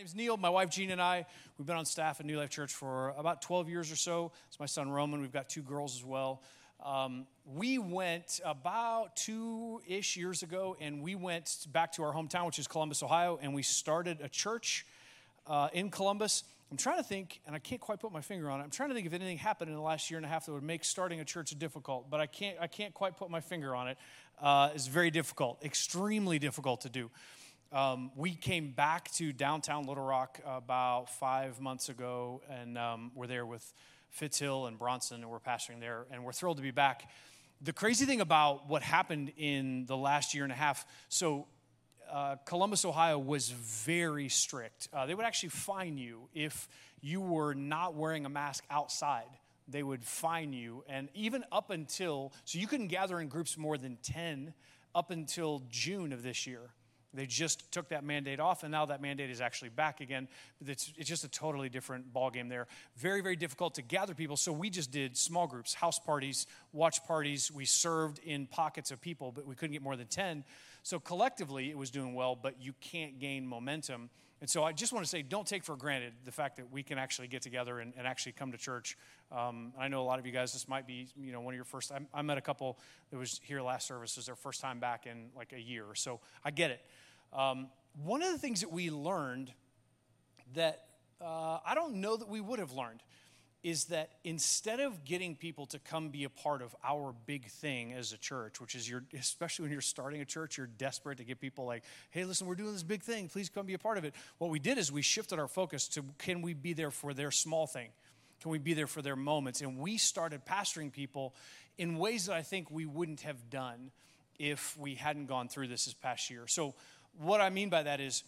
name's Neil. My wife Jean and I, we've been on staff at New Life Church for about 12 years or so. It's my son Roman. We've got two girls as well. Um, we went about two ish years ago, and we went back to our hometown, which is Columbus, Ohio, and we started a church uh, in Columbus. I'm trying to think, and I can't quite put my finger on it. I'm trying to think if anything happened in the last year and a half that would make starting a church difficult, but I can't, I can't quite put my finger on it. Uh, it's very difficult, extremely difficult to do. Um, we came back to downtown Little Rock about five months ago, and um, we're there with Fitzhill and Bronson, and we're pastoring there, and we're thrilled to be back. The crazy thing about what happened in the last year and a half so, uh, Columbus, Ohio was very strict. Uh, they would actually fine you if you were not wearing a mask outside. They would fine you, and even up until, so you couldn't gather in groups more than 10 up until June of this year. They just took that mandate off, and now that mandate is actually back again. It's, it's just a totally different ballgame there. Very, very difficult to gather people. So we just did small groups, house parties, watch parties. We served in pockets of people, but we couldn't get more than 10. So collectively, it was doing well, but you can't gain momentum. And so I just want to say, don't take for granted the fact that we can actually get together and, and actually come to church. Um, I know a lot of you guys, this might be, you know, one of your first. I, I met a couple that was here last service. It was their first time back in like a year. So I get it. Um, one of the things that we learned that uh, I don't know that we would have learned is that instead of getting people to come be a part of our big thing as a church, which is your, especially when you're starting a church, you're desperate to get people like, hey, listen, we're doing this big thing, please come be a part of it. What we did is we shifted our focus to can we be there for their small thing? Can we be there for their moments? And we started pastoring people in ways that I think we wouldn't have done if we hadn't gone through this this past year. So what I mean by that is,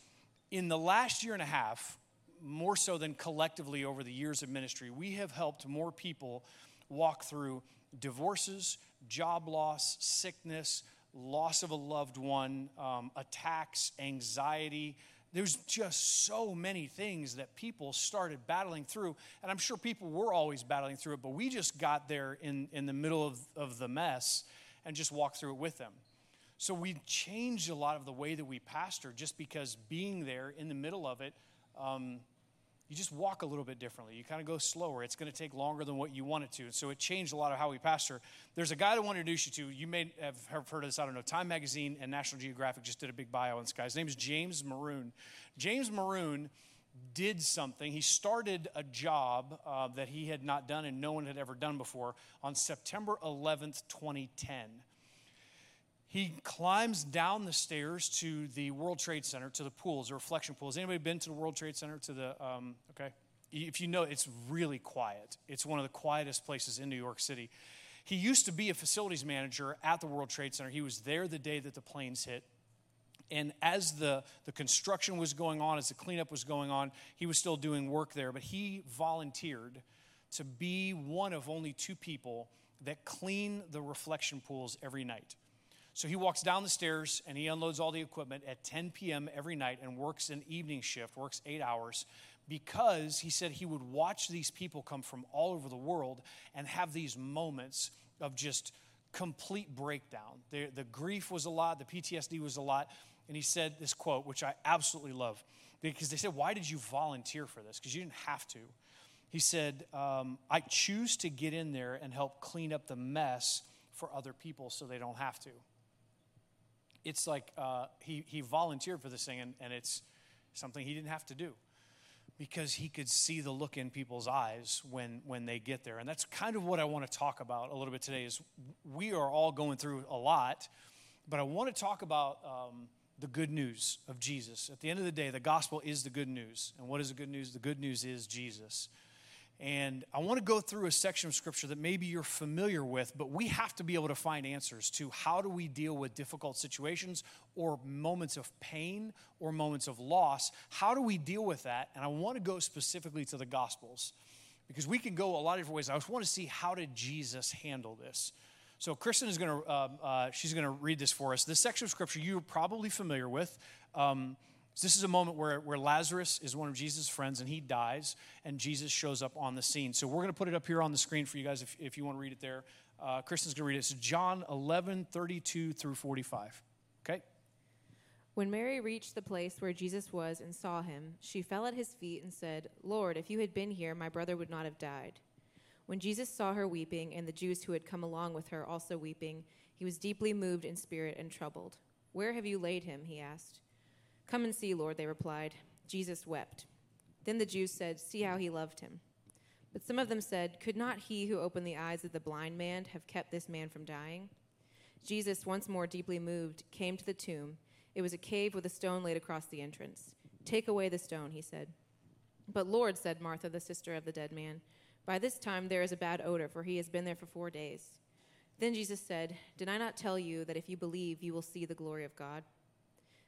in the last year and a half, more so than collectively over the years of ministry, we have helped more people walk through divorces, job loss, sickness, loss of a loved one, um, attacks, anxiety. There's just so many things that people started battling through. And I'm sure people were always battling through it, but we just got there in, in the middle of, of the mess and just walked through it with them. So we changed a lot of the way that we pastor just because being there in the middle of it, um, you just walk a little bit differently. You kind of go slower. It's going to take longer than what you want it to. And so it changed a lot of how we pastor. There's a guy I want to introduce you to. You may have heard of this. I don't know. Time Magazine and National Geographic just did a big bio on this guy. His name is James Maroon. James Maroon did something. He started a job uh, that he had not done and no one had ever done before on September 11th, 2010 he climbs down the stairs to the World Trade Center, to the pools, the reflection pools. Anybody been to the World Trade Center? To the um, okay, if you know, it's really quiet. It's one of the quietest places in New York City. He used to be a facilities manager at the World Trade Center. He was there the day that the planes hit. And as the, the construction was going on, as the cleanup was going on, he was still doing work there. But he volunteered to be one of only two people that clean the reflection pools every night. So he walks down the stairs and he unloads all the equipment at 10 p.m. every night and works an evening shift, works eight hours, because he said he would watch these people come from all over the world and have these moments of just complete breakdown. The, the grief was a lot, the PTSD was a lot. And he said this quote, which I absolutely love, because they said, Why did you volunteer for this? Because you didn't have to. He said, um, I choose to get in there and help clean up the mess for other people so they don't have to it's like uh, he, he volunteered for this thing, and, and it's something he didn't have to do because he could see the look in people's eyes when, when they get there. And that's kind of what I want to talk about a little bit today is we are all going through a lot, but I want to talk about um, the good news of Jesus. At the end of the day, the gospel is the good news. And what is the good news? The good news is Jesus. And I want to go through a section of scripture that maybe you're familiar with, but we have to be able to find answers to how do we deal with difficult situations or moments of pain or moments of loss. How do we deal with that? And I want to go specifically to the Gospels because we can go a lot of different ways. I just want to see how did Jesus handle this. So Kristen is going to, uh, uh, she's going to read this for us. This section of scripture you're probably familiar with. Um, this is a moment where, where Lazarus is one of Jesus' friends and he dies, and Jesus shows up on the scene. So we're going to put it up here on the screen for you guys if, if you want to read it there. Uh, Kristen's going to read it. It's John 11, 32 through 45. Okay? When Mary reached the place where Jesus was and saw him, she fell at his feet and said, Lord, if you had been here, my brother would not have died. When Jesus saw her weeping, and the Jews who had come along with her also weeping, he was deeply moved in spirit and troubled. Where have you laid him? he asked. Come and see, Lord, they replied. Jesus wept. Then the Jews said, See how he loved him. But some of them said, Could not he who opened the eyes of the blind man have kept this man from dying? Jesus, once more deeply moved, came to the tomb. It was a cave with a stone laid across the entrance. Take away the stone, he said. But Lord, said Martha, the sister of the dead man, by this time there is a bad odor, for he has been there for four days. Then Jesus said, Did I not tell you that if you believe, you will see the glory of God?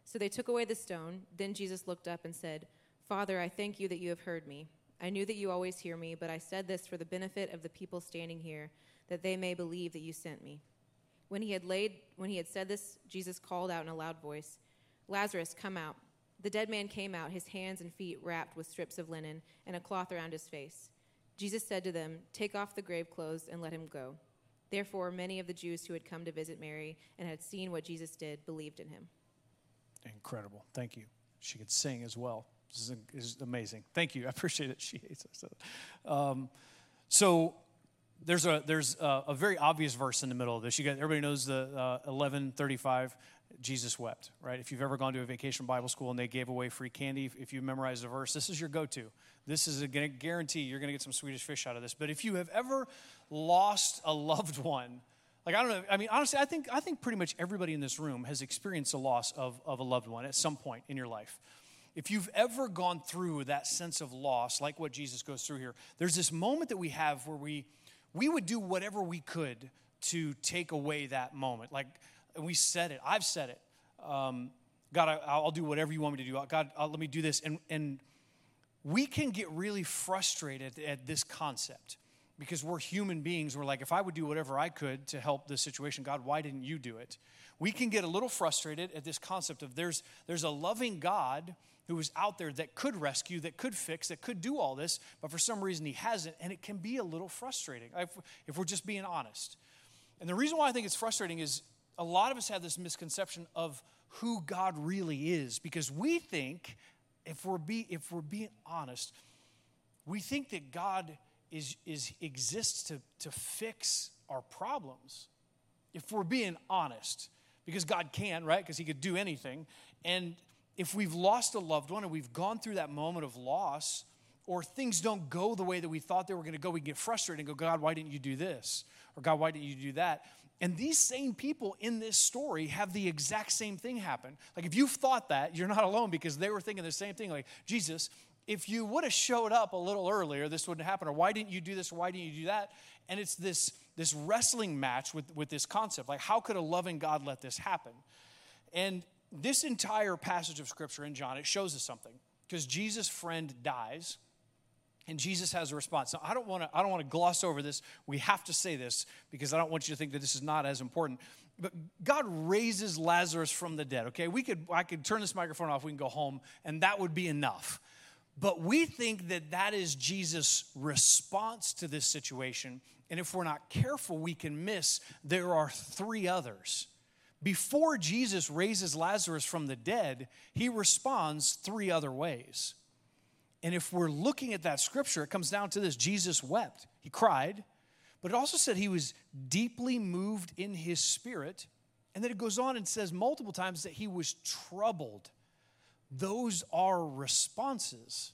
So they took away the stone. Then Jesus looked up and said, Father, I thank you that you have heard me. I knew that you always hear me, but I said this for the benefit of the people standing here, that they may believe that you sent me. When he had laid when he had said this, Jesus called out in a loud voice, "Lazarus, come out." The dead man came out, his hands and feet wrapped with strips of linen and a cloth around his face. Jesus said to them, "Take off the grave clothes and let him go." Therefore, many of the Jews who had come to visit Mary and had seen what Jesus did believed in him. Incredible. Thank you. She could sing as well. This is, amazing. Thank you. I appreciate it. She hates us. Um, so there's a there's a, a, very obvious verse in the middle of this. You got everybody knows the uh, 1135. Jesus wept, right? If you've ever gone to a vacation Bible school and they gave away free candy, if you memorize a verse, this is your go-to. This is a guarantee you're going to get some Swedish fish out of this. But if you have ever lost a loved one, like I don't know, I mean, honestly, I think I think pretty much everybody in this room has experienced a loss of, of a loved one at some point in your life. If you've ever gone through that sense of loss, like what Jesus goes through here, there's this moment that we have where we we would do whatever we could to take away that moment. Like we said it, I've said it. Um, God, I, will do whatever you want me to do. God, I'll, let me do this. And, and we can get really frustrated at this concept because we're human beings. We're like, if I would do whatever I could to help this situation, God, why didn't you do it? We can get a little frustrated at this concept of there's, there's a loving God who is out there that could rescue, that could fix, that could do all this, but for some reason he hasn't, and it can be a little frustrating if, if we're just being honest. And the reason why I think it's frustrating is a lot of us have this misconception of who God really is because we think, if we're, be, if we're being honest, we think that God is, is, exists to, to fix our problems. If we're being honest, because God can, right? Because He could do anything. And if we've lost a loved one and we've gone through that moment of loss, or things don't go the way that we thought they were going to go, we get frustrated and go, God, why didn't you do this? Or God, why didn't you do that? And these same people in this story have the exact same thing happen. Like, if you've thought that, you're not alone because they were thinking the same thing. Like, Jesus, if you would have showed up a little earlier, this wouldn't happen. Or why didn't you do this? Or why didn't you do that? And it's this, this wrestling match with, with this concept. Like, how could a loving God let this happen? And this entire passage of scripture in John, it shows us something. Because Jesus' friend dies, and Jesus has a response. Now, I don't want to I don't want to gloss over this. We have to say this because I don't want you to think that this is not as important. But God raises Lazarus from the dead. Okay, we could I could turn this microphone off. We can go home, and that would be enough. But we think that that is Jesus' response to this situation. And if we're not careful, we can miss there are three others before Jesus raises Lazarus from the dead, he responds three other ways. And if we're looking at that scripture, it comes down to this Jesus wept, he cried, but it also said he was deeply moved in his spirit. And then it goes on and says multiple times that he was troubled. Those are responses.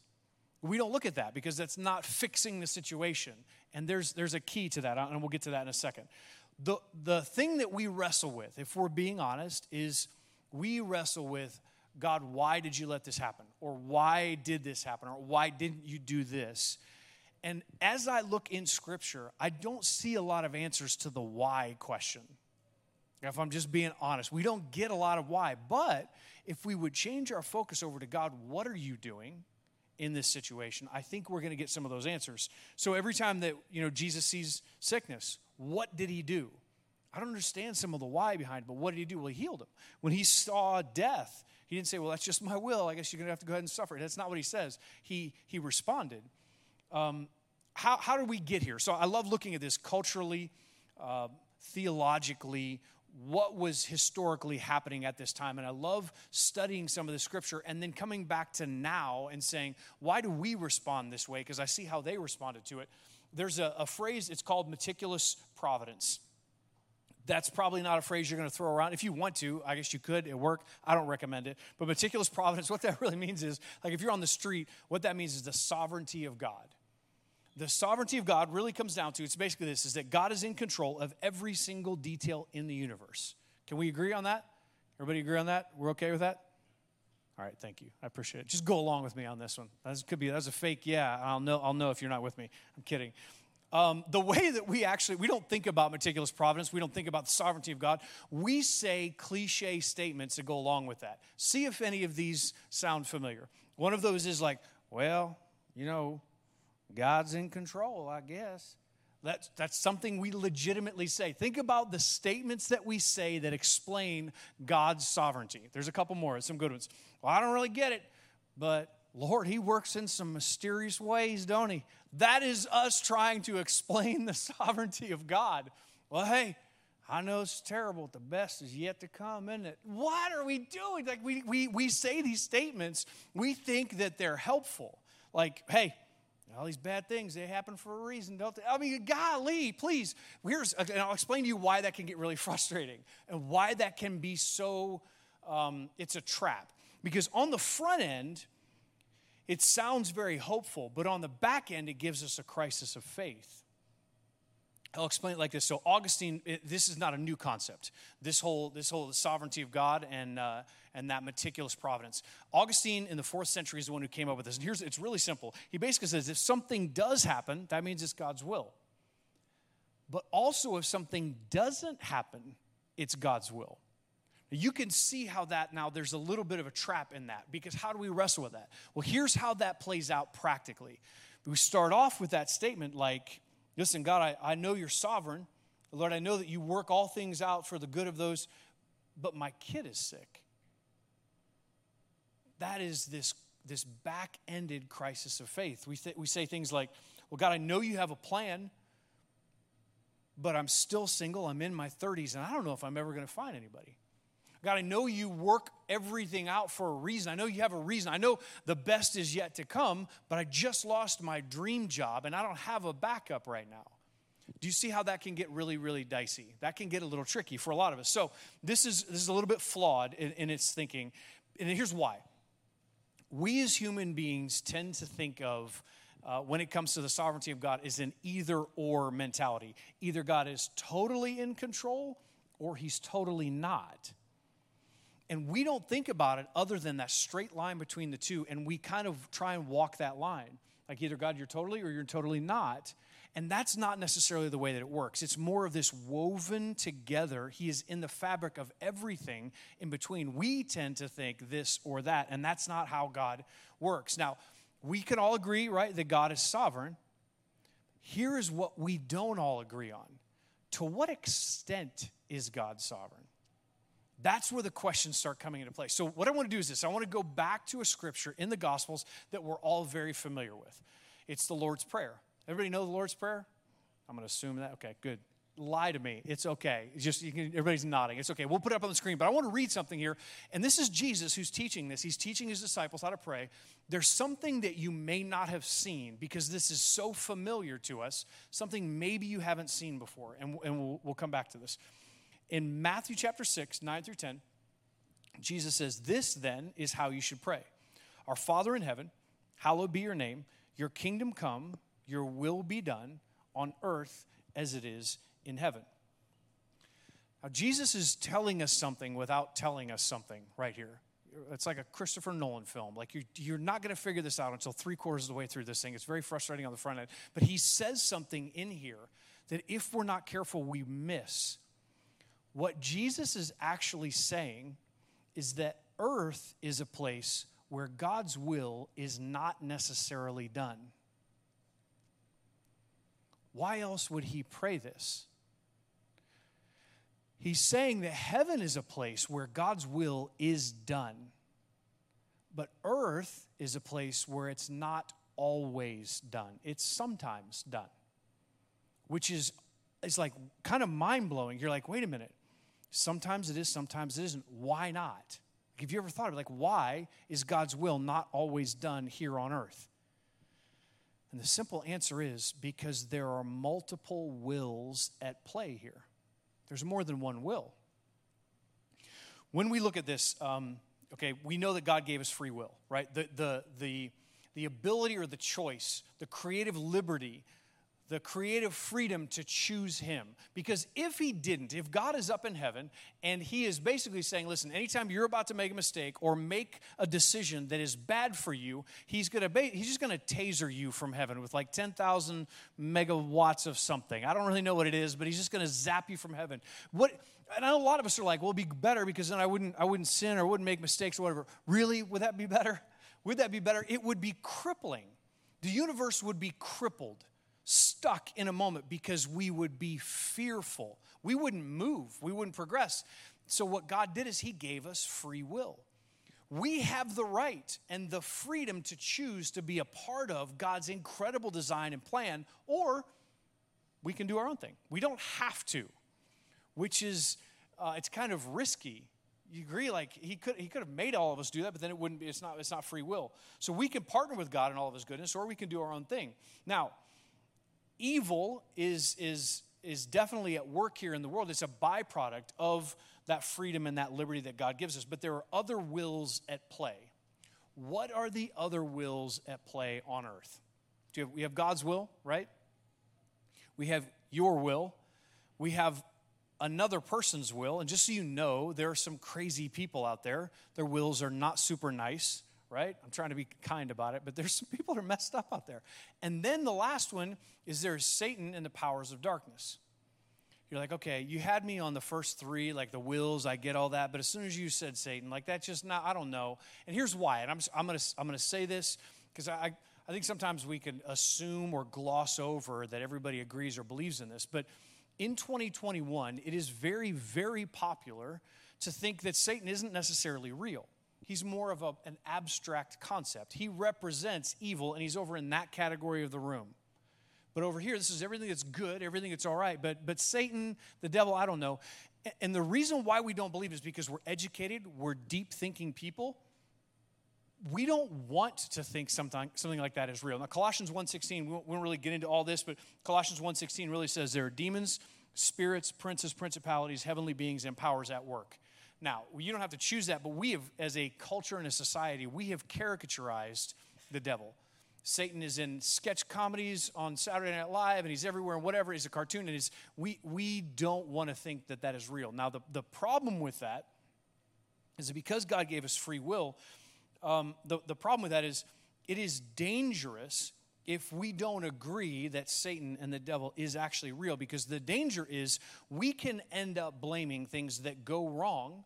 We don't look at that because that's not fixing the situation. And there's, there's a key to that, and we'll get to that in a second the, the thing that we wrestle with, if we're being honest, is we wrestle with God, why did you let this happen? Or why did this happen? Or why didn't you do this? And as I look in Scripture, I don't see a lot of answers to the why question. If I'm just being honest, we don't get a lot of why. But if we would change our focus over to God, what are you doing in this situation? I think we're going to get some of those answers. So every time that you know Jesus sees sickness, what did he do? I don't understand some of the why behind it, but what did he do? Well, he healed him. When he saw death, he didn't say, Well, that's just my will. I guess you're going to have to go ahead and suffer. That's not what he says. He, he responded. Um, how, how did we get here? So I love looking at this culturally, uh, theologically. What was historically happening at this time. And I love studying some of the scripture and then coming back to now and saying, why do we respond this way? Because I see how they responded to it. There's a, a phrase, it's called meticulous providence. That's probably not a phrase you're going to throw around. If you want to, I guess you could at work. I don't recommend it. But meticulous providence, what that really means is like if you're on the street, what that means is the sovereignty of God. The sovereignty of God really comes down to it's basically this is that God is in control of every single detail in the universe. Can we agree on that? Everybody agree on that? We're okay with that? All right, thank you. I appreciate it. Just go along with me on this one. That could be that's a fake yeah. I'll know I'll know if you're not with me. I'm kidding. Um, the way that we actually we don't think about meticulous providence we don't think about the sovereignty of god we say cliche statements that go along with that see if any of these sound familiar one of those is like well you know god's in control i guess that's, that's something we legitimately say. Think about the statements that we say that explain God's sovereignty. There's a couple more, some good ones. Well, I don't really get it, but Lord, He works in some mysterious ways, don't He? That is us trying to explain the sovereignty of God. Well, hey, I know it's terrible. The best is yet to come, isn't it? What are we doing? Like, we, we, we say these statements, we think that they're helpful. Like, hey, all these bad things, they happen for a reason, don't they? I mean, golly, please. Here's, and I'll explain to you why that can get really frustrating and why that can be so, um, it's a trap. Because on the front end, it sounds very hopeful, but on the back end, it gives us a crisis of faith. I'll explain it like this. So Augustine, it, this is not a new concept. This whole this whole sovereignty of God and uh, and that meticulous providence. Augustine in the fourth century is the one who came up with this. And here's it's really simple. He basically says if something does happen, that means it's God's will. But also if something doesn't happen, it's God's will. You can see how that now there's a little bit of a trap in that because how do we wrestle with that? Well, here's how that plays out practically. We start off with that statement like, listen, God, I, I know you're sovereign. Lord, I know that you work all things out for the good of those, but my kid is sick. That is this, this back ended crisis of faith. We, th- we say things like, well, God, I know you have a plan, but I'm still single. I'm in my 30s, and I don't know if I'm ever going to find anybody. God, I know you work everything out for a reason. I know you have a reason. I know the best is yet to come, but I just lost my dream job and I don't have a backup right now. Do you see how that can get really, really dicey? That can get a little tricky for a lot of us. So, this is, this is a little bit flawed in, in its thinking. And here's why. We as human beings tend to think of uh, when it comes to the sovereignty of God is an either or mentality. Either God is totally in control or he's totally not. And we don't think about it other than that straight line between the two. And we kind of try and walk that line. Like either God, you're totally or you're totally not. And that's not necessarily the way that it works. It's more of this woven together. He is in the fabric of everything in between. We tend to think this or that, and that's not how God works. Now, we can all agree, right, that God is sovereign. Here is what we don't all agree on. To what extent is God sovereign? That's where the questions start coming into play. So, what I want to do is this I want to go back to a scripture in the Gospels that we're all very familiar with. It's the Lord's Prayer. Everybody know the Lord's Prayer? I'm going to assume that. Okay, good. Lie to me. It's okay. It's just can, everybody's nodding. It's okay. We'll put it up on the screen. But I want to read something here. And this is Jesus who's teaching this. He's teaching his disciples how to pray. There's something that you may not have seen because this is so familiar to us, something maybe you haven't seen before. And, and we'll, we'll come back to this. In Matthew chapter 6, 9 through 10, Jesus says, This then is how you should pray Our Father in heaven, hallowed be your name, your kingdom come, your will be done on earth as it is in heaven. Now, Jesus is telling us something without telling us something right here. It's like a Christopher Nolan film. Like you're, you're not going to figure this out until three quarters of the way through this thing. It's very frustrating on the front end. But he says something in here that if we're not careful, we miss. What Jesus is actually saying is that earth is a place where God's will is not necessarily done. Why else would he pray this? He's saying that heaven is a place where God's will is done, but earth is a place where it's not always done, it's sometimes done, which is, it's like kind of mind blowing. You're like, wait a minute Sometimes it is, sometimes it isn't. Why not? Have you ever thought of it? Like, why is God's will not always done here on earth? And the simple answer is because there are multiple wills at play here. There's more than one will. When we look at this, um, okay, we know that God gave us free will, right? The, the, the, the ability or the choice, the creative liberty the creative freedom to choose him. Because if he didn't, if God is up in heaven and he is basically saying, listen, anytime you're about to make a mistake or make a decision that is bad for you, he's going to he's just to taser you from heaven with like 10,000 megawatts of something. I don't really know what it is, but he's just to zap you from heaven. What and I know a lot of us are like, well, it'd be better because then I wouldn't I wouldn't sin or wouldn't make mistakes or whatever. Really? Would that be better? Would that be better? It would be crippling. The universe would be crippled stuck in a moment because we would be fearful. We wouldn't move, we wouldn't progress. So, what God did is He gave us free will. We have the right and the freedom to choose to be a part of God's incredible design and plan, or we can do our own thing. We don't have to, which is, uh, it's kind of risky you agree like he could he could have made all of us do that but then it wouldn't be it's not it's not free will so we can partner with god in all of his goodness or we can do our own thing now evil is, is, is definitely at work here in the world. It's a byproduct of that freedom and that liberty that God gives us. But there are other wills at play. What are the other wills at play on earth? Do have, we have God's will, right? We have your will. We have another person's will. And just so you know, there are some crazy people out there. Their wills are not super nice right? I'm trying to be kind about it, but there's some people that are messed up out there. And then the last one is there's Satan and the powers of darkness. You're like, okay, you had me on the first three, like the wills, I get all that, but as soon as you said Satan, like that's just not, I don't know. And here's why, and I'm, I'm gonna, I'm gonna say this because I, I think sometimes we can assume or gloss over that everybody agrees or believes in this, but in 2021, it is very, very popular to think that Satan isn't necessarily real he's more of a, an abstract concept. He represents evil, and he's over in that category of the room. But over here, this is everything that's good, everything that's all right. But, but Satan, the devil, I don't know. And the reason why we don't believe is because we're educated, we're deep thinking people. We don't want to think something, something like that is real. Now, Colossians 1.16, we won't, really get into all this, but Colossians 1.16 really says there are demons, spirits, princes, principalities, heavenly beings, and powers at work. Now, you don't have to choose that, but we have, as a culture and a society, we have caricaturized the devil. Satan is in sketch comedies on Saturday Night Live, and he's everywhere, and whatever. He's a cartoon, and it's, we, we don't want to think that that is real. Now, the, the problem with that is that because God gave us free will, um, the, the problem with that is it is dangerous if we don't agree that Satan and the devil is actually real, because the danger is we can end up blaming things that go wrong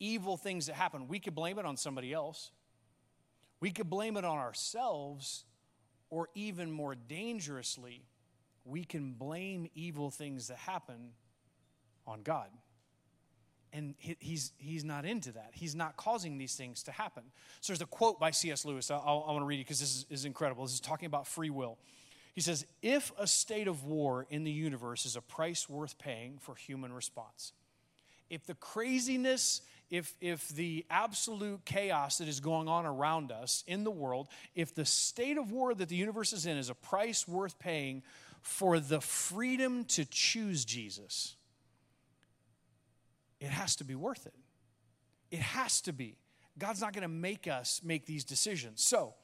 evil things that happen, we could blame it on somebody else. We could blame it on ourselves, or even more dangerously, we can blame evil things that happen on God. And he's, he's not into that. He's not causing these things to happen. So there's a quote by C.S. Lewis. I, I want to read it because this is, is incredible. This is talking about free will. He says, If a state of war in the universe is a price worth paying for human response, if the craziness if, if the absolute chaos that is going on around us in the world, if the state of war that the universe is in is a price worth paying for the freedom to choose Jesus, it has to be worth it. It has to be. God's not going to make us make these decisions. So,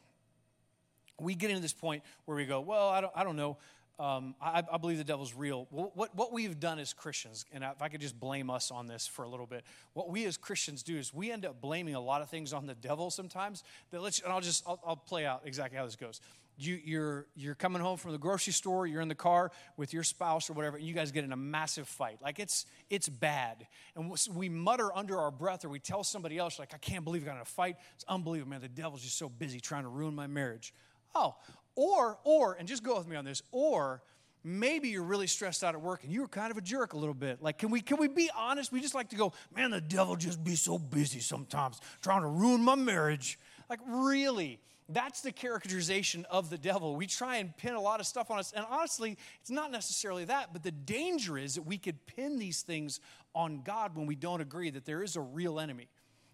we get into this point where we go, well, I don't, I don't know um, I, I, believe the devil's real. What, what we've done as Christians, and if I could just blame us on this for a little bit, what we as Christians do is we end up blaming a lot of things on the devil sometimes. That lets, and I'll just I'll, I'll play out exactly how this goes. You, you're you're coming home from the grocery store, you're in the car with your spouse or whatever, and you guys get in a massive fight. Like it's it's bad, and we mutter under our breath, or we tell somebody else, like I can't believe we got in a fight. It's unbelievable, man. The devil's just so busy trying to ruin my marriage. Oh, or, or, and just go with me on this, or maybe you're really stressed out at work and you were kind of a jerk a little bit. Like, can we can we be honest? We just like to go, man, the devil just be so busy sometimes trying to ruin my marriage. Like, really? That's the characterization of the devil. We try and pin a lot of stuff on us. And honestly, it's not necessarily that, but the danger is that we could pin these things on God when we don't agree that there is a real enemy.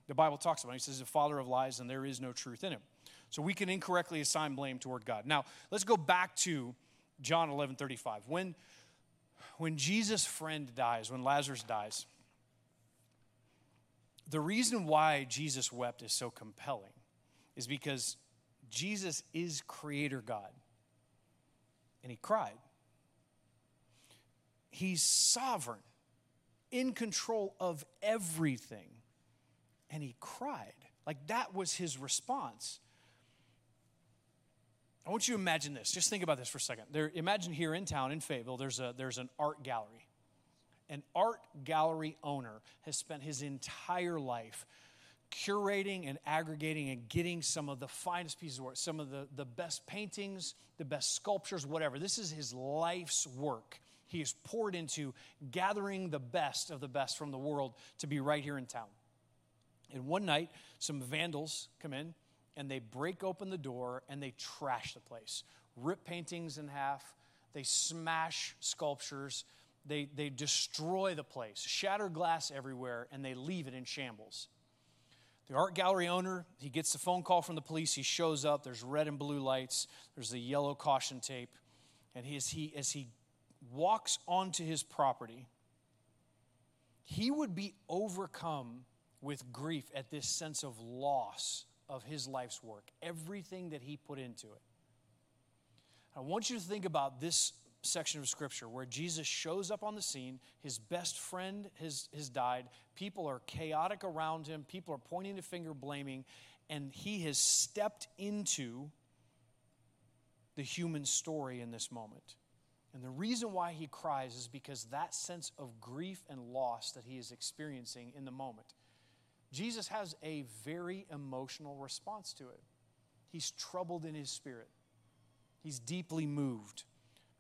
The Bible talks about it. He says, the father of lies, and there is no truth in him. So we can incorrectly assign blame toward God. Now, let's go back to John 11 35. When, when Jesus' friend dies, when Lazarus dies, the reason why Jesus wept is so compelling is because Jesus is creator God. And he cried. He's sovereign, in control of everything. And he cried. Like that was his response. I want you to imagine this. Just think about this for a second. There, imagine here in town in Fayetteville, there's, a, there's an art gallery. An art gallery owner has spent his entire life curating and aggregating and getting some of the finest pieces of work, some of the, the best paintings, the best sculptures, whatever. This is his life's work. He has poured into gathering the best of the best from the world to be right here in town. And one night, some vandals come in and they break open the door and they trash the place, rip paintings in half, they smash sculptures, they, they destroy the place, shatter glass everywhere, and they leave it in shambles. The art gallery owner, he gets the phone call from the police. He shows up. There's red and blue lights. There's the yellow caution tape. And he, as, he, as he walks onto his property, he would be overcome with grief at this sense of loss of his life's work, everything that he put into it. I want you to think about this section of scripture where Jesus shows up on the scene. His best friend has, has died. People are chaotic around him. People are pointing the finger, blaming. And he has stepped into the human story in this moment. And the reason why he cries is because that sense of grief and loss that he is experiencing in the moment. Jesus has a very emotional response to it. He's troubled in his spirit, he's deeply moved.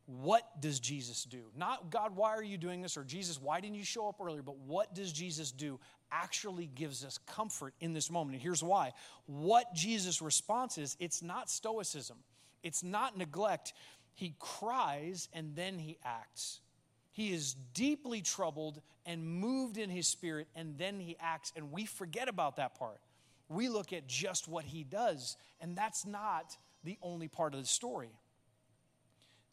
What does Jesus do? Not, God, why are you doing this? Or Jesus, why didn't you show up earlier? But what does Jesus do actually gives us comfort in this moment. And here's why. What Jesus' response is, it's not stoicism, it's not neglect. He cries and then he acts. He is deeply troubled and moved in his spirit, and then he acts. And we forget about that part. We look at just what he does, and that's not the only part of the story.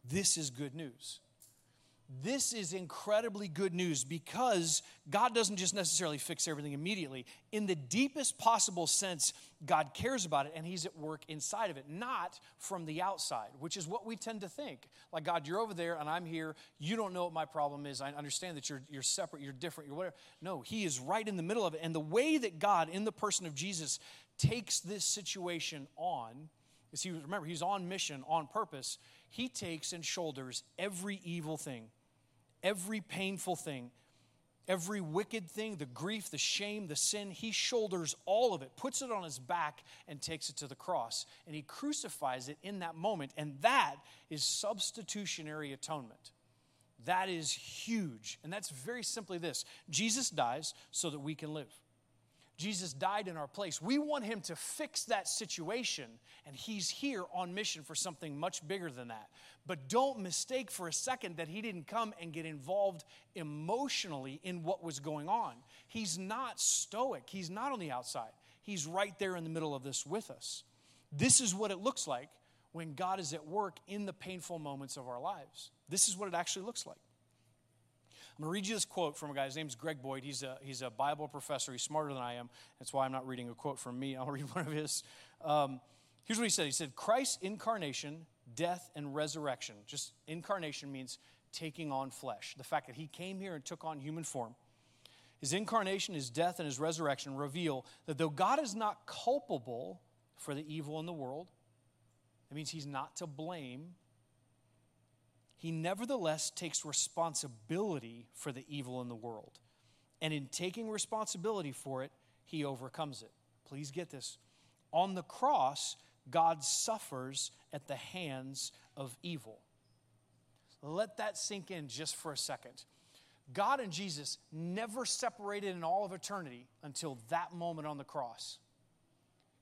This is good news. This is incredibly good news because God doesn't just necessarily fix everything immediately. In the deepest possible sense, God cares about it and He's at work inside of it, not from the outside, which is what we tend to think. Like, God, you're over there and I'm here. You don't know what my problem is. I understand that you're, you're separate, you're different, you're whatever. No, He is right in the middle of it. And the way that God, in the person of Jesus, takes this situation on is He, remember, He's on mission, on purpose he takes and shoulders every evil thing, every painful thing, every wicked thing, the grief, the shame, the sin. He shoulders all of it, puts it on his back, and takes it to the cross. And he crucifies it in that moment. And that is substitutionary atonement. That is huge. And that's very simply this Jesus dies so that we can live. Jesus died in our place. We want him to fix that situation, and he's here on mission for something much bigger than that. But don't mistake for a second that he didn't come and get involved emotionally in what was going on. He's not stoic, he's not on the outside. He's right there in the middle of this with us. This is what it looks like when God is at work in the painful moments of our lives. This is what it actually looks like. I'm going to read you this quote from a guy. His name's Greg Boyd. He's a, he's a Bible professor. He's smarter than I am. That's why I'm not reading a quote from me. I'll read one of his. Um, here's what he said He said, Christ's incarnation, death, and resurrection. Just incarnation means taking on flesh. The fact that he came here and took on human form. His incarnation, his death, and his resurrection reveal that though God is not culpable for the evil in the world, that means he's not to blame he nevertheless takes responsibility for the evil in the world. And in taking responsibility for it, he overcomes it. Please get this. On the cross, God suffers at the hands of evil. Let that sink in just for a second. God and Jesus never separated in all of eternity until that moment on the cross.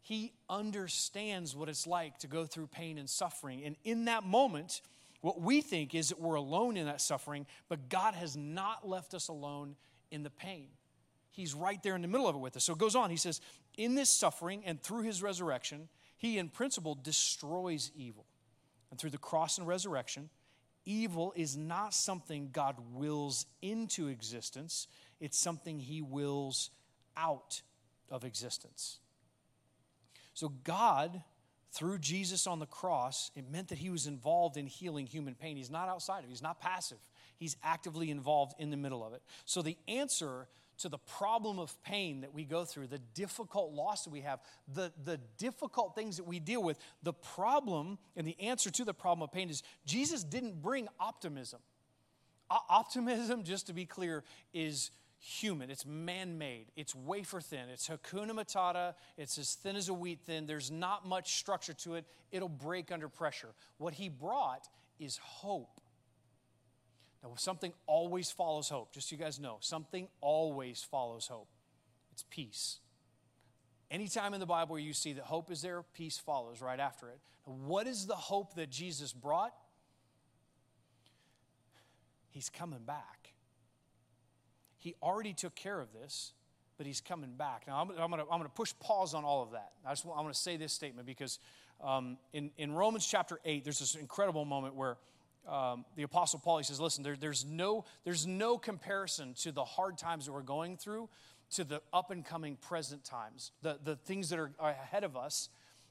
He understands what it's like to go through pain and suffering. And in that moment, what we think is that we're alone in that suffering, but God has not left us alone in the pain. He's right there in the middle of it with us. So it goes on. He says, In this suffering and through his resurrection, he in principle destroys evil. And through the cross and resurrection, evil is not something God wills into existence, it's something he wills out of existence. So, God, through Jesus on the cross, it meant that he was involved in healing human pain. He's not outside of it, he's not passive, he's actively involved in the middle of it. So, the answer to the problem of pain that we go through, the difficult loss that we have, the, the difficult things that we deal with, the problem and the answer to the problem of pain is Jesus didn't bring optimism. O- optimism, just to be clear, is human. It's man made. It's wafer thin. It's Hakuna Matata. It's as thin as a wheat thin. There's not much structure to it. It'll break under pressure. What he brought is hope. Now, something always follows hope. Just so you guys know, something always follows hope. It's peace. Anytime in the Bible where you see that hope is there, peace follows right after it. Now, what is the hope that Jesus brought? He's coming back. He already took care of this, but he's coming back. Now, I'm, I'm going to push pause on all of that. I just want, I'm going to say this statement because um, in, in Romans chapter 8, there's this incredible moment where um, the Apostle Paul, he says, listen, there, there's, no, there's no comparison to the hard times that we're going through to the up and coming present times, the, the things that are ahead of us.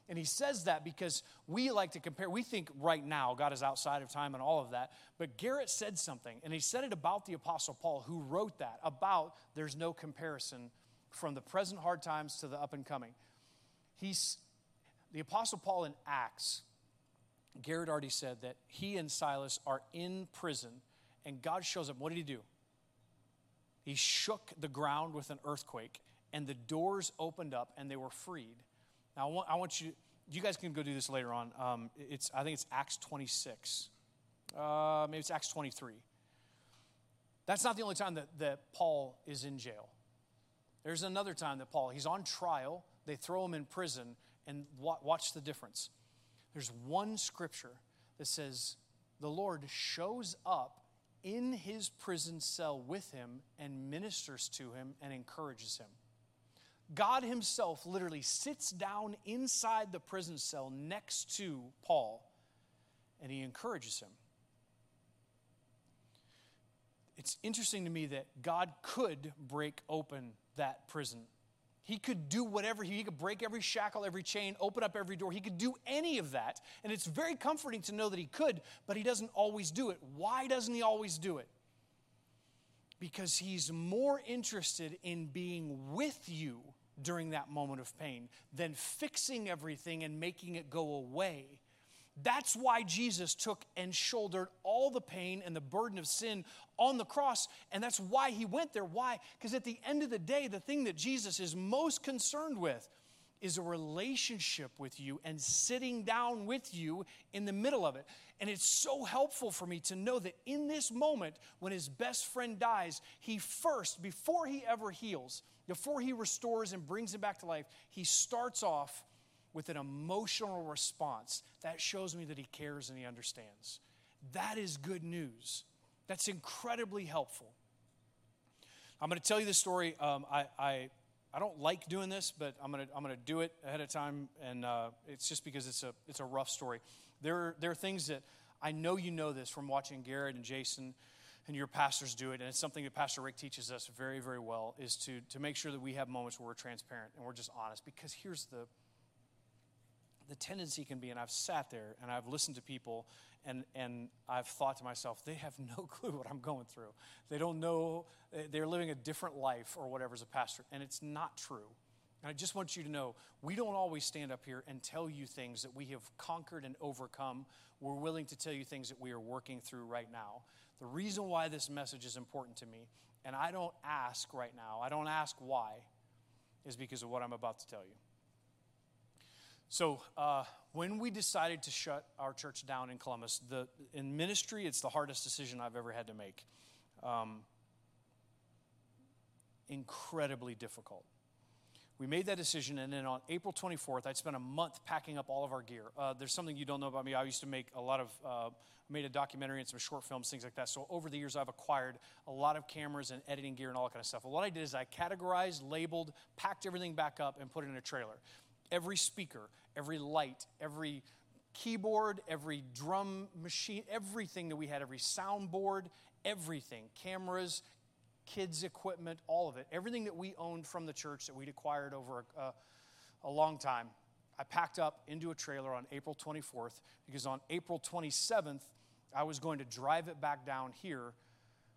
And he says that because we like to compare. We think right now God is outside of time and all of that. But Garrett said something, and he said it about the Apostle Paul, who wrote that about there's no comparison from the present hard times to the up and coming. He's the Apostle Paul in Acts Garrett already said that he and Silas are in prison, and God shows up. What did he do? He shook the ground with an earthquake, and the doors opened up, and they were freed. Now, I want, I want you, you guys can go do this later on. Um, it's, I think it's Acts 26. Uh, maybe it's Acts 23. That's not the only time that, that Paul is in jail. There's another time that Paul, he's on trial, they throw him in prison, and watch the difference. There's one scripture that says the Lord shows up in his prison cell with him and ministers to him and encourages him. God himself literally sits down inside the prison cell next to Paul and he encourages him. It's interesting to me that God could break open that prison he could do whatever, he could break every shackle, every chain, open up every door. He could do any of that. And it's very comforting to know that he could, but he doesn't always do it. Why doesn't he always do it? Because he's more interested in being with you during that moment of pain than fixing everything and making it go away. That's why Jesus took and shouldered all the pain and the burden of sin on the cross. And that's why he went there. Why? Because at the end of the day, the thing that Jesus is most concerned with is a relationship with you and sitting down with you in the middle of it. And it's so helpful for me to know that in this moment, when his best friend dies, he first, before he ever heals, before he restores and brings him back to life, he starts off with an emotional response, that shows me that he cares and he understands. That is good news. That's incredibly helpful. I'm going to tell you this story. Um, I, I, I don't like doing this, but I'm going to, I'm going to do it ahead of time, and uh, it's just because it's a, it's a rough story. There there are things that I know you know this from watching Garrett and Jason and your pastors do it, and it's something that Pastor Rick teaches us very, very well, is to, to make sure that we have moments where we're transparent and we're just honest. Because here's the, the tendency can be, and I've sat there and I've listened to people and, and I've thought to myself, they have no clue what I'm going through. They don't know, eh, they're living a different life or whatever as a pastor, and it's not true. And I just want you to know, we don't always stand up here and tell you things that we have conquered and overcome. We're willing to tell you things that we are working through right now. The reason why this message is important to me, and I don't ask right now, I don't ask why, is because of what I'm about to tell you. So, uh, when we decided to shut our church down in Columbus, the, in ministry, it's the hardest decision I've ever had to make. Um, incredibly difficult. We made that decision, and then on April 24th, I'd spent a month packing up all of our gear. Uh, there's something you don't know about me. I used to make a lot of, uh, made a documentary and some short films, things like that. So over the years, I've acquired a lot of cameras and editing gear and all that kind of stuff. Well, what I did is I categorized, labeled, packed everything back up, and put it in a trailer. Every speaker, every light, every keyboard, every drum machine, everything that we had, every soundboard, everything, cameras, kids' equipment, all of it, everything that we owned from the church that we'd acquired over a, a, a long time. I packed up into a trailer on April 24th because on April 27th, I was going to drive it back down here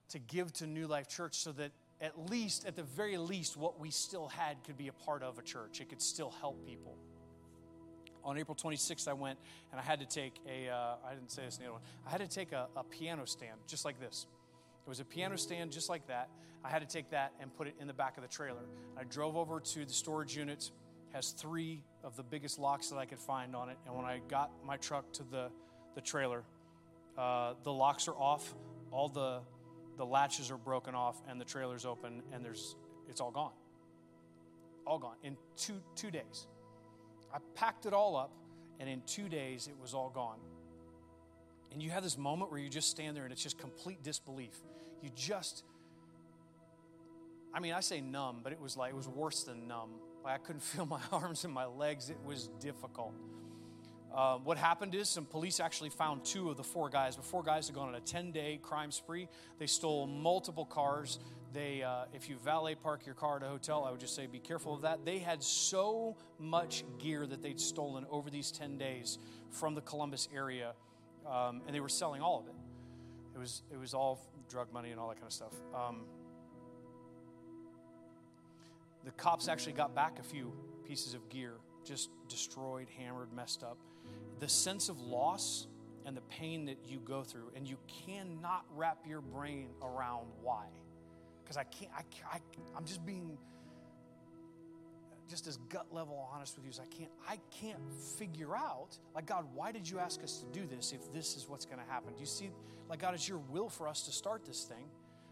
to give to New Life Church so that at least, at the very least, what we still had could be a part of a church. It could still help people. On April 26th, I went and I had to take a. Uh, I didn't say this in the other one, I had to take a, a piano stand just like this. It was a piano stand just like that. I had to take that and put it in the back of the trailer. I drove over to the storage unit. Has three of the biggest locks that I could find on it. And when I got my truck to the, the trailer, uh, the locks are off. All the the latches are broken off, and the trailer's open, and there's it's all gone. All gone in two two days. I packed it all up, and in two days it was all gone. And you have this moment where you just stand there and it's just complete disbelief. You just, I mean, I say numb, but it was like, it was worse than numb. Like I couldn't feel my arms and my legs. It was difficult. Uh, what happened is some police actually found two of the four guys. The four guys had gone on a 10 day crime spree. They stole multiple cars. They, uh, if you valet park your car at a hotel, I would just say be careful of that. They had so much gear that they'd stolen over these 10 days from the Columbus area um, and they were selling all of it. It was it was all drug money and all that kind of stuff. Um, the cops actually got back a few pieces of gear, just destroyed, hammered, messed up. The sense of loss and the pain that you go through, and you cannot wrap your brain around why. Because I can't, I, I, I'm just being just as gut level honest with you as I can't. I can't figure out, like, God, why did you ask us to do this if this is what's going to happen? Do you see, like, God, it's your will for us to start this thing,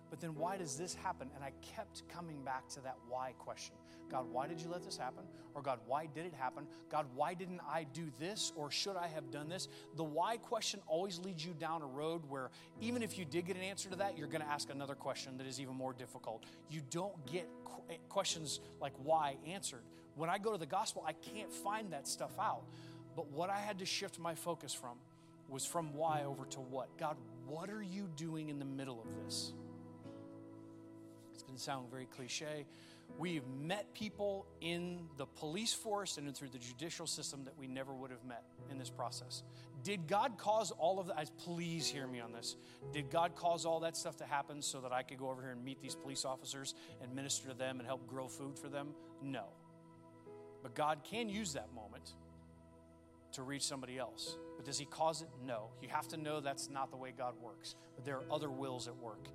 but then why does this happen? And I kept coming back to that why question. God, why did you let this happen? Or God, why did it happen? God, why didn't I do this? Or should I have done this? The why question always leads you down a road where even if you did get an answer to that, you're going to ask another question that is even more difficult. You don't get eh, questions like why answered. When I go to the gospel, I can't find that stuff out. But what I had to shift my focus from was from why over to what. God, what are you doing in the middle of this? Sound very cliche, We've met people in the police force and through the judicial system that we never would have met in this process. Did God cause all of that? Please hear me on this. Did God cause all that stuff to happen so that I could go over here and meet these police officers and minister to them and help grow food for them? No. But God can use that moment to reach somebody else. But does He cause it? No. You have to know that's not the way God works. But there are other wills at work.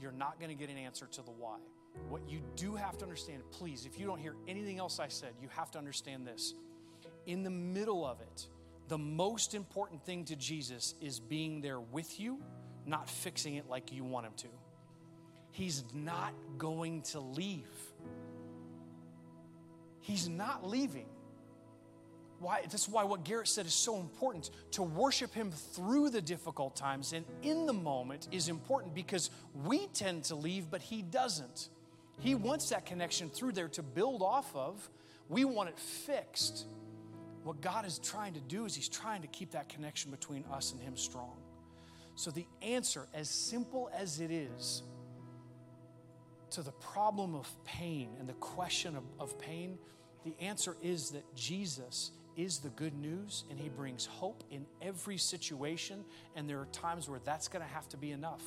You're not going to get an answer to the why. What you do have to understand, please, if you don't hear anything else I said, you have to understand this. In the middle of it, the most important thing to Jesus is being there with you, not fixing it like you want him to. He's not going to leave. He's not leaving. Why, that's why what Garrett said is so important. To worship Him through the difficult times and in the moment is important because we tend to leave, but He doesn't. He wants that connection through there to build off of. We want it fixed. What God is trying to do is He's trying to keep that connection between us and Him strong. So, the answer, as simple as it is, to the problem of pain and the question of, of pain, the answer is that Jesus is the good news and He brings hope in every situation. And there are times where that's going to have to be enough.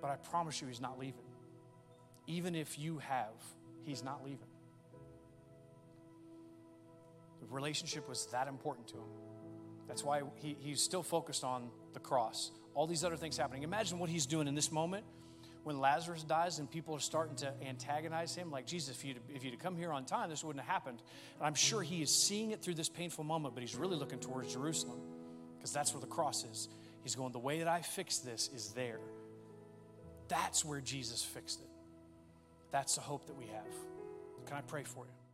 But I promise you, He's not leaving. Even if you have, he's not leaving. The relationship was that important to him. That's why he, he's still focused on the cross. All these other things happening. Imagine what he's doing in this moment when Lazarus dies and people are starting to antagonize him. Like, Jesus, if you'd, if you'd come here on time, this wouldn't have happened. And I'm sure he is seeing it through this painful moment, but he's really looking towards Jerusalem because that's where the cross is. He's going, The way that I fix this is there. That's where Jesus fixed it. That's the hope that we have. Can I pray for you?